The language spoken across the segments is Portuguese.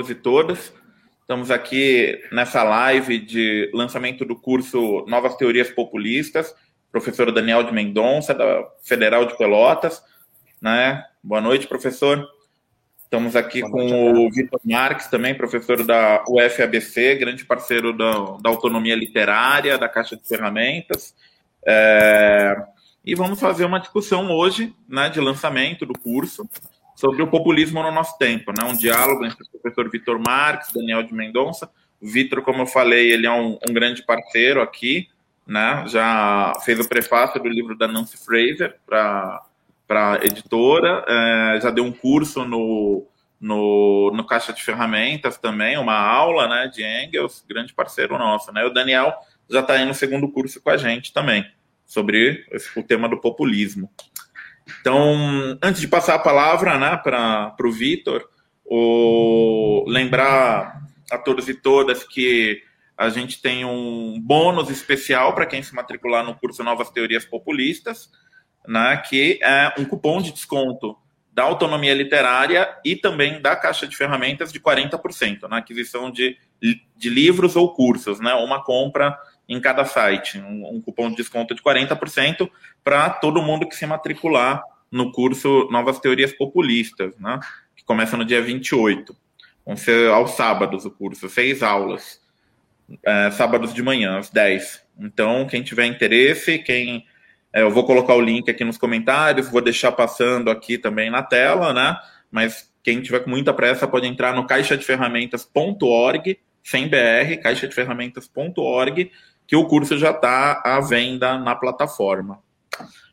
Todos e todas. Estamos aqui nessa live de lançamento do curso Novas Teorias Populistas, professor Daniel de Mendonça, da Federal de Pelotas. Né? Boa noite, professor. Estamos aqui Boa com noite, o Vitor Marques, também professor da UFABC, grande parceiro da, da autonomia literária, da Caixa de Ferramentas. É, e vamos fazer uma discussão hoje né, de lançamento do curso sobre o populismo no nosso tempo, né? Um diálogo entre o professor Vitor Marques, Daniel de Mendonça. O Vitor, como eu falei, ele é um, um, grande parceiro aqui, né? Já fez o prefácio do livro da Nancy Fraser para para editora, é, já deu um curso no, no, no Caixa de Ferramentas também, uma aula, né, de Engels, grande parceiro nosso, né? O Daniel já está aí no segundo curso com a gente também, sobre o tema do populismo. Então, antes de passar a palavra né, para o Vitor, lembrar a todos e todas que a gente tem um bônus especial para quem se matricular no curso Novas Teorias Populistas, né, que é um cupom de desconto da autonomia literária e também da caixa de ferramentas de 40% na aquisição de, de livros ou cursos, né, uma compra em cada site, um, um cupom de desconto de 40% para todo mundo que se matricular no curso Novas Teorias Populistas, né? que começa no dia 28. Vão ser aos sábados o curso, seis aulas. É, sábados de manhã, às 10. Então, quem tiver interesse, quem. É, eu vou colocar o link aqui nos comentários, vou deixar passando aqui também na tela, né? Mas quem tiver com muita pressa pode entrar no caixadeferramentas.org, sem BR, caixadeferramentas.org, que o curso já está à venda na plataforma.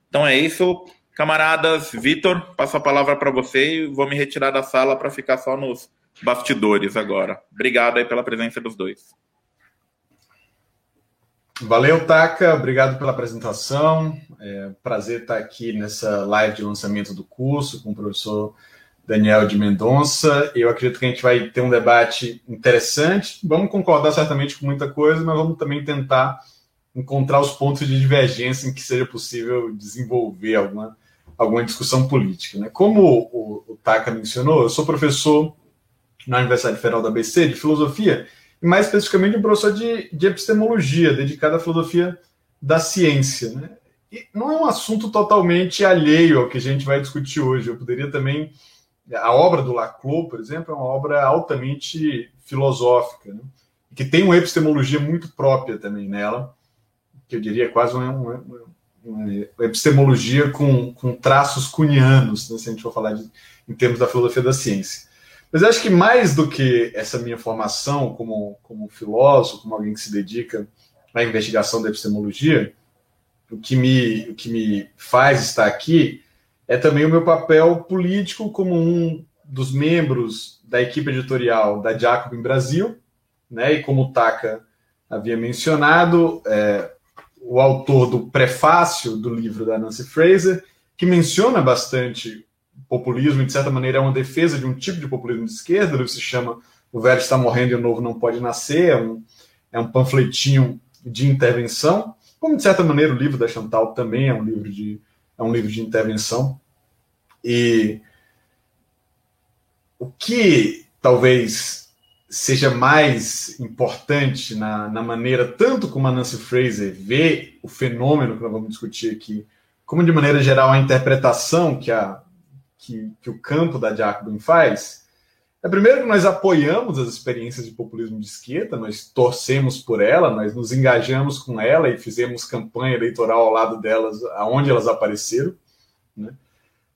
Então é isso. Camaradas, Vitor, passo a palavra para você e vou me retirar da sala para ficar só nos bastidores agora. Obrigado aí pela presença dos dois. Valeu, Taka. Obrigado pela apresentação. É prazer estar aqui nessa live de lançamento do curso com o professor Daniel de Mendonça. Eu acredito que a gente vai ter um debate interessante. Vamos concordar certamente com muita coisa, mas vamos também tentar encontrar os pontos de divergência em que seja possível desenvolver alguma, alguma discussão política. Né? Como o, o, Taka mencionou, eu sou professor na Universidade Federal da ABC de filosofia, e mais especificamente um professor de, de epistemologia, dedicado à filosofia da ciência. Né? E não é um assunto totalmente alheio ao que a gente vai discutir hoje. Eu poderia também a obra do Laclau, por exemplo, é uma obra altamente filosófica, né? que tem uma epistemologia muito própria também nela, que eu diria quase uma, uma, uma epistemologia com, com traços cunianos, né? se a gente for falar de, em termos da filosofia da ciência. Mas acho que mais do que essa minha formação como, como filósofo, como alguém que se dedica à investigação da epistemologia, o que me, o que me faz estar aqui é também o meu papel político como um dos membros da equipe editorial da Jacobin Brasil, né? E como o Taka havia mencionado, é, o autor do prefácio do livro da Nancy Fraser, que menciona bastante populismo e, de certa maneira, é uma defesa de um tipo de populismo de esquerda. Livro se chama O Velho Está Morrendo e o Novo Não Pode Nascer. É um, é um panfletinho de intervenção. Como, de certa maneira, o livro da Chantal também é um livro de é um livro de intervenção. E o que talvez seja mais importante na, na maneira, tanto como a Nancy Fraser vê o fenômeno que nós vamos discutir aqui, como de maneira geral a interpretação que, a, que, que o campo da Jacobin faz, é primeiro que nós apoiamos as experiências de populismo de esquerda, nós torcemos por ela, nós nos engajamos com ela e fizemos campanha eleitoral ao lado delas, aonde elas apareceram. Né?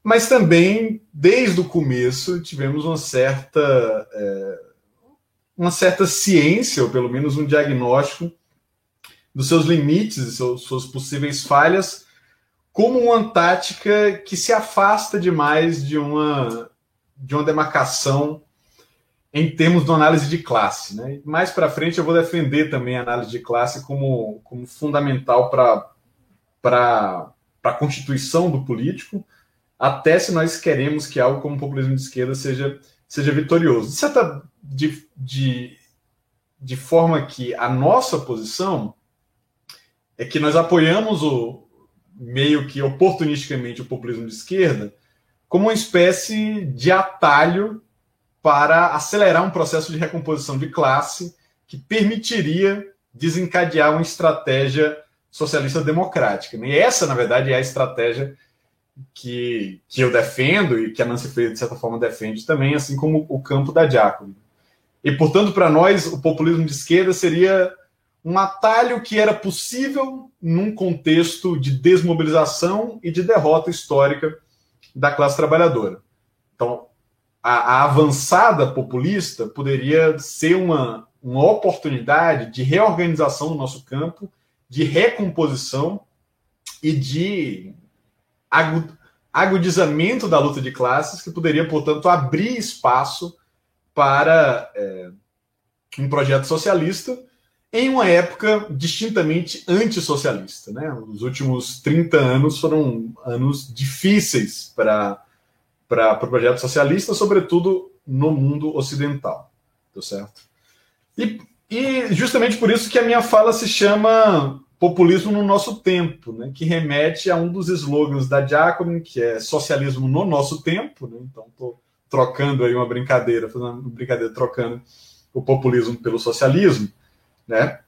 Mas também, desde o começo, tivemos uma certa, é, uma certa ciência, ou pelo menos um diagnóstico, dos seus limites e suas possíveis falhas, como uma tática que se afasta demais de uma, de uma demarcação em termos de análise de classe. Né? Mais para frente eu vou defender também a análise de classe como, como fundamental para a constituição do político, até se nós queremos que algo como o populismo de esquerda seja, seja vitorioso. De, certa, de, de, de forma que a nossa posição é que nós apoiamos o meio que oportunisticamente o populismo de esquerda como uma espécie de atalho para acelerar um processo de recomposição de classe que permitiria desencadear uma estratégia socialista democrática. E essa, na verdade, é a estratégia que, que eu defendo e que a Nancy Freire, de certa forma, defende também, assim como o campo da Giacomo. E, portanto, para nós, o populismo de esquerda seria um atalho que era possível num contexto de desmobilização e de derrota histórica da classe trabalhadora. Então, a, a avançada populista poderia ser uma, uma oportunidade de reorganização do nosso campo, de recomposição e de agudizamento da luta de classes, que poderia, portanto, abrir espaço para é, um projeto socialista em uma época distintamente antissocialista. Né? Os últimos 30 anos foram anos difíceis para para o pro projeto socialista, sobretudo no mundo ocidental. Tá certo? E, e justamente por isso que a minha fala se chama Populismo no Nosso Tempo, né? que remete a um dos slogans da Jacobin, que é Socialismo no Nosso Tempo. Né? Então, estou trocando aí uma brincadeira, fazendo uma brincadeira, trocando o populismo pelo socialismo, né?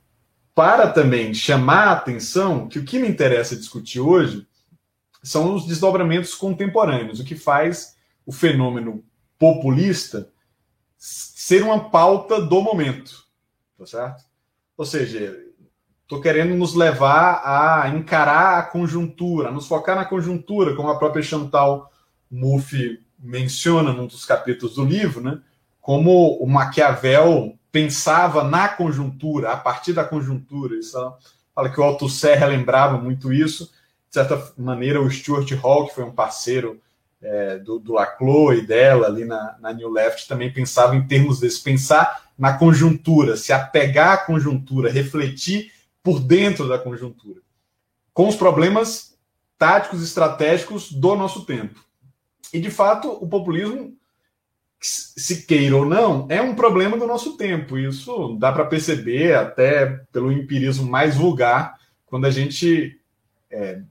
para também chamar a atenção que o que me interessa discutir hoje são os desdobramentos contemporâneos, o que faz o fenômeno populista ser uma pauta do momento, tá certo? Ou seja, estou querendo nos levar a encarar a conjuntura, a nos focar na conjuntura, como a própria Chantal Mouffe menciona num dos capítulos do livro, né? Como o Maquiavel pensava na conjuntura, a partir da conjuntura. Isso fala que o Althusser relembrava muito isso. De certa maneira, o Stuart Hall, que foi um parceiro é, do, do Laclos e dela ali na, na New Left, também pensava em termos desse, pensar na conjuntura, se apegar à conjuntura, refletir por dentro da conjuntura, com os problemas táticos estratégicos do nosso tempo. E, de fato, o populismo, se queira ou não, é um problema do nosso tempo. Isso dá para perceber até pelo empirismo mais vulgar, quando a gente é,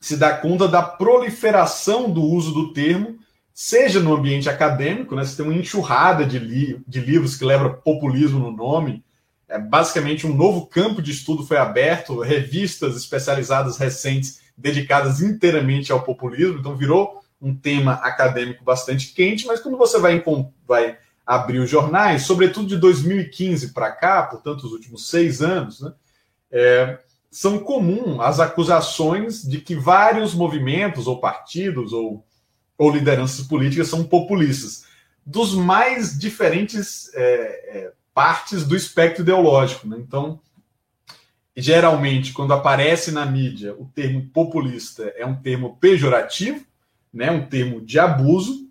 se dá conta da proliferação do uso do termo, seja no ambiente acadêmico, né, você tem uma enxurrada de, li de livros que leva populismo no nome, é, basicamente um novo campo de estudo foi aberto, revistas especializadas recentes dedicadas inteiramente ao populismo, então virou um tema acadêmico bastante quente, mas quando você vai, vai abrir os jornais, sobretudo de 2015 para cá, portanto, os últimos seis anos, né, é, são comuns as acusações de que vários movimentos, ou partidos, ou, ou lideranças políticas são populistas, dos mais diferentes é, é, partes do espectro ideológico. Né? Então, geralmente, quando aparece na mídia o termo populista, é um termo pejorativo, né, um termo de abuso,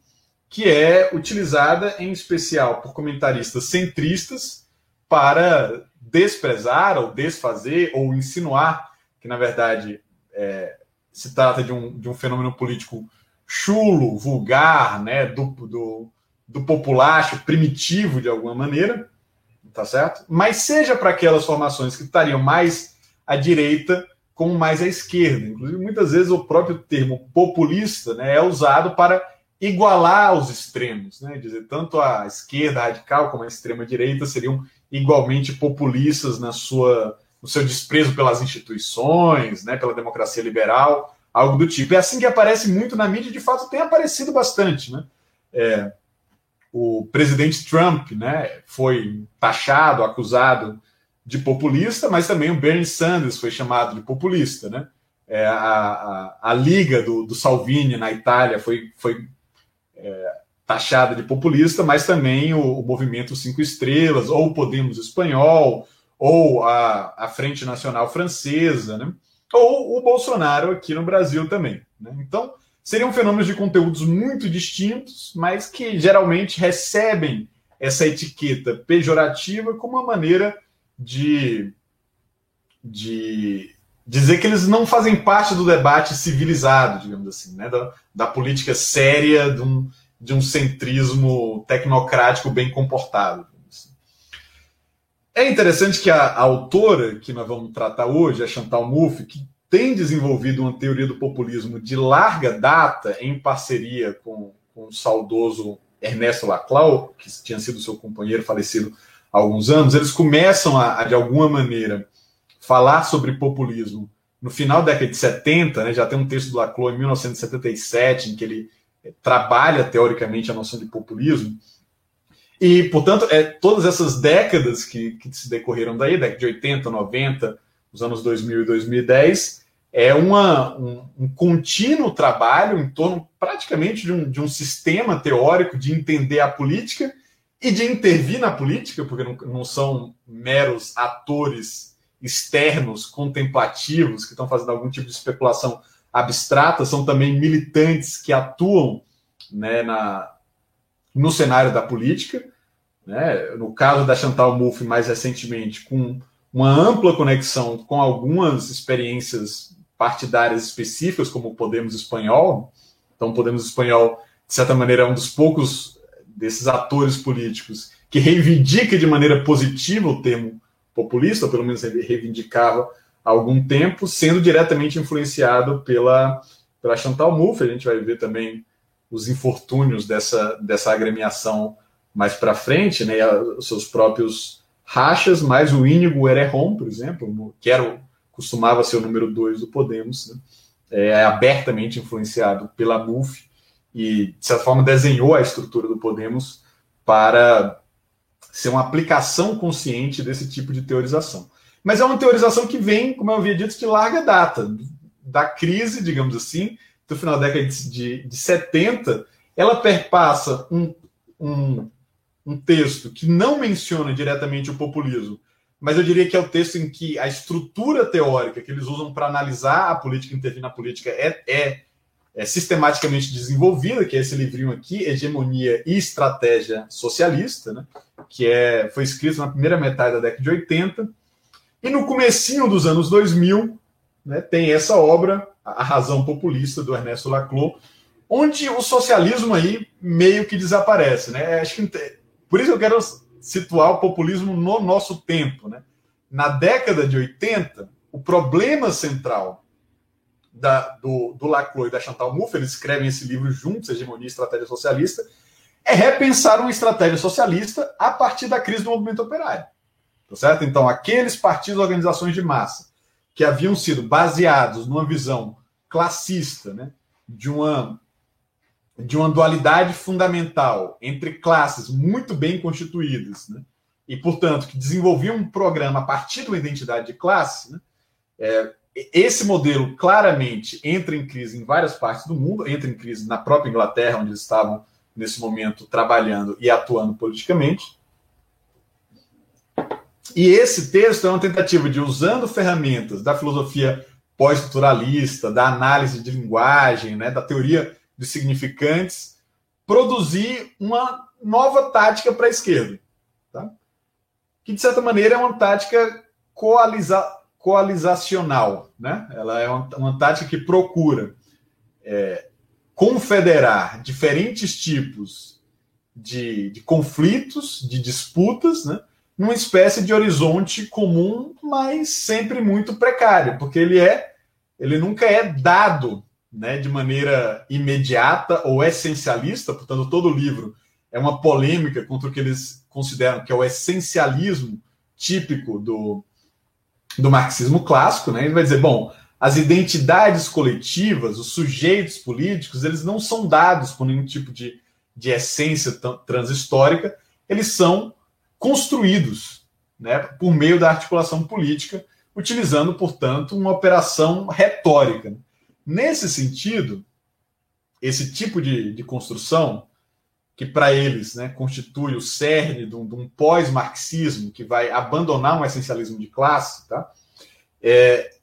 que é utilizada em especial por comentaristas centristas para desprezar ou desfazer ou insinuar que, na verdade, é, se trata de um, de um fenômeno político chulo, vulgar, né, do, do, do populacho, primitivo de alguma maneira, tá certo? Mas seja para aquelas formações que estariam mais à direita como mais à esquerda. Inclusive, muitas vezes o próprio termo populista né, é usado para igualar os extremos, né? Dizer, tanto a esquerda radical como a extrema direita seriam igualmente populistas na sua no seu desprezo pelas instituições, né, pela democracia liberal, algo do tipo. É assim que aparece muito na mídia, de fato tem aparecido bastante, né? É, o presidente Trump, né, foi taxado, acusado de populista, mas também o Bernie Sanders foi chamado de populista, né? É, a, a, a, liga do, do, Salvini na Itália foi, foi é, taxada de populista, mas também o, o, movimento Cinco Estrelas, ou o Podemos Espanhol, ou a, a Frente Nacional Francesa, né? ou o Bolsonaro aqui no Brasil também. Né? Então, seriam fenômenos de conteúdos muito distintos, mas que geralmente recebem essa etiqueta pejorativa como uma maneira de, de dizer que eles não fazem parte do debate civilizado, digamos assim, né? da, da política séria de um, de um centrismo tecnocrático bem comportado. É interessante que a, autora que nós vamos tratar hoje, a Chantal Mouffe, que tem desenvolvido uma teoria do populismo de larga data em parceria com, com o saudoso Ernesto Laclau, que tinha sido seu companheiro falecido há alguns anos, eles começam a, a de alguma maneira, falar sobre populismo no final da década de 70, né, já tem um texto do Laclau em 1977, em que ele trabalha teoricamente a noção de populismo. E, portanto, é, todas essas décadas que, que se decorreram daí, década de 80, 90, os anos 2000 e 2010, é uma, um, um, contínuo trabalho em torno praticamente de um, de um sistema teórico de entender a política e de intervir na política, porque não, não são meros atores externos, contemplativos, que estão fazendo algum tipo de especulação abstrata, são também militantes que atuam né, na, no cenário da política. Né? No caso da Chantal Mouffe, mais recentemente, com uma ampla conexão com algumas experiências partidárias específicas, como o Podemos Espanhol. Então, o Podemos Espanhol, de certa maneira, é um dos poucos desses atores políticos que reivindica de maneira positiva o termo populista, ou pelo menos reivindicava algum tempo, sendo diretamente influenciado pela, pela Chantal Mouffe. A gente vai ver também os infortúnios dessa, dessa agremiação mais para frente, né, os seus próprios rachas, mais o Íñigo Errejón, por exemplo, que era o, costumava ser o número dois do Podemos, né, é abertamente influenciado pela MUF e, de certa forma, desenhou a estrutura do Podemos para ser uma aplicação consciente desse tipo de teorização. Mas é uma teorização que vem, como eu havia dito, de larga data, da crise, digamos assim, do final da década de, de 70, ela perpassa um, um, um texto que não menciona diretamente o populismo, mas eu diria que é o texto em que a estrutura teórica que eles usam para analisar a política, intervir na política, é, é é, sistematicamente desenvolvida, que é esse livrinho aqui, Hegemonia e Estratégia Socialista, né, que é, foi escrito na primeira metade da década de 80. E no comecinho dos anos 2000, né, tem essa obra, A Razão Populista, do Ernesto Laclau, onde o socialismo aí meio que desaparece. Né? Acho que, por isso eu quero situar o populismo no nosso tempo. Né? Na década de 80, o problema central da, do, do Laclau e da Chantal Mouffe, eles escrevem esse livro juntos, Hegemonia e Estratégia Socialista, é repensar uma estratégia socialista a partir da crise do movimento operário. Tá certo? Então, aqueles partidos, organizações de massa que haviam sido baseados numa visão classista, né, de uma de uma dualidade fundamental entre classes muito bem constituídas, né, e portanto que desenvolviam um programa a partir de uma identidade de classe, né, é, esse modelo claramente entra em crise em várias partes do mundo, entra em crise na própria Inglaterra, onde eles estavam nesse momento trabalhando e atuando politicamente. E esse texto é uma tentativa de, usando ferramentas da filosofia pós-estruturalista, da análise de linguagem, né, da teoria dos significantes, produzir uma nova tática para a esquerda. Tá? Que, de certa maneira, é uma tática coalizada coalizacional, né? Ela é uma, uma tática que procura é, confederar diferentes tipos de, de, conflitos, de disputas, né? Numa espécie de horizonte comum, mas sempre muito precário, porque ele é, ele nunca é dado, né? De maneira imediata ou essencialista. Portanto, todo livro é uma polêmica contra o que eles consideram que é o essencialismo típico do, do marxismo clássico, né? Ele vai dizer, bom, as identidades coletivas, os sujeitos políticos, eles não são dados por nenhum tipo de, de essência transhistórica, eles são construídos né, por meio da articulação política, utilizando, portanto, uma operação retórica. Nesse sentido, esse tipo de, de construção que para eles né, constitui o cerne de um, um pós-marxismo que vai abandonar um essencialismo de classe, tá? É,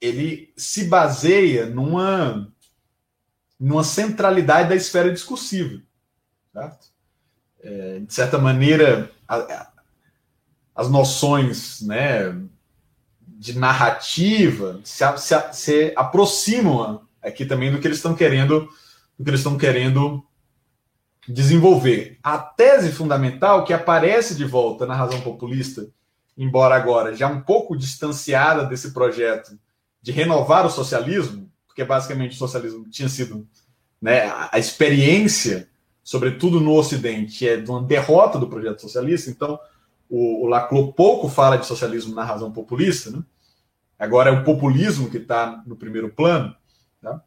ele se baseia numa, numa centralidade da esfera discursiva. Certo? É, de certa maneira, a, as noções né, de narrativa se, se, se aproximam aqui também do que eles estão querendo do que eles estão querendo desenvolver. A tese fundamental que aparece de volta na razão populista, embora agora já um pouco distanciada desse projeto de renovar o socialismo, porque basicamente o socialismo tinha sido né, a experiência sobretudo no Ocidente, é de uma derrota do projeto socialista. Então, o, o Laclau pouco fala de socialismo na razão populista, né? agora é o populismo que está no primeiro plano. Tá?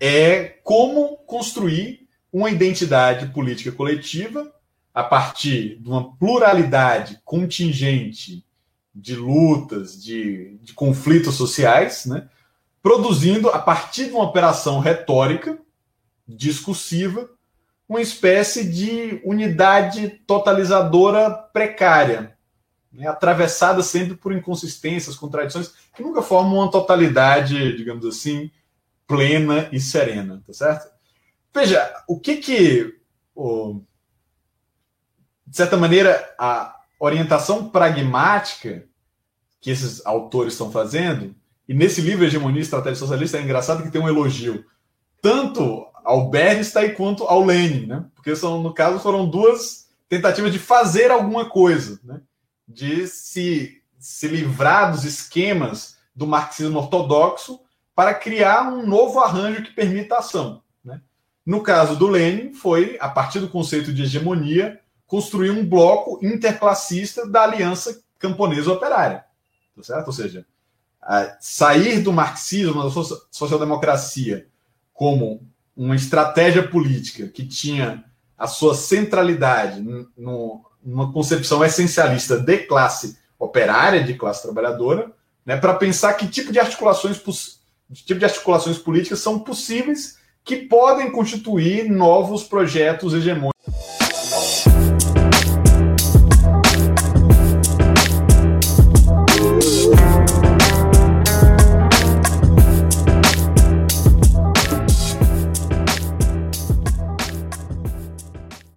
É como construir uma identidade política coletiva a partir de uma pluralidade contingente de lutas, de, de conflitos sociais, né? produzindo, a partir de uma operação retórica, discursiva, uma espécie de unidade totalizadora precária, né? atravessada sempre por inconsistências, contradições, que nunca formam uma totalidade, digamos assim, plena e serena, tá certo? Veja, o que que, de certa maneira, a orientação pragmática que esses autores estão fazendo, e nesse livro Hegemonia e Estratégia Socialista é engraçado que tem um elogio tanto ao Bernstein quanto ao Lenin, né? Porque são, no caso foram duas tentativas de fazer alguma coisa, né? De se, se livrar dos esquemas do marxismo ortodoxo para criar um novo arranjo que permita a ação. Né? No caso do Lenin, foi, a partir do conceito de hegemonia, construir um bloco interclassista da aliança camponesa operária. Tá certo? Ou seja, sair do marxismo, da social-democracia, como uma estratégia política que tinha a sua centralidade no, numa concepção essencialista de classe operária, de classe trabalhadora, né, para pensar que tipo de articulações que tipo de articulações políticas são possíveis que podem constituir novos projetos hegemônicos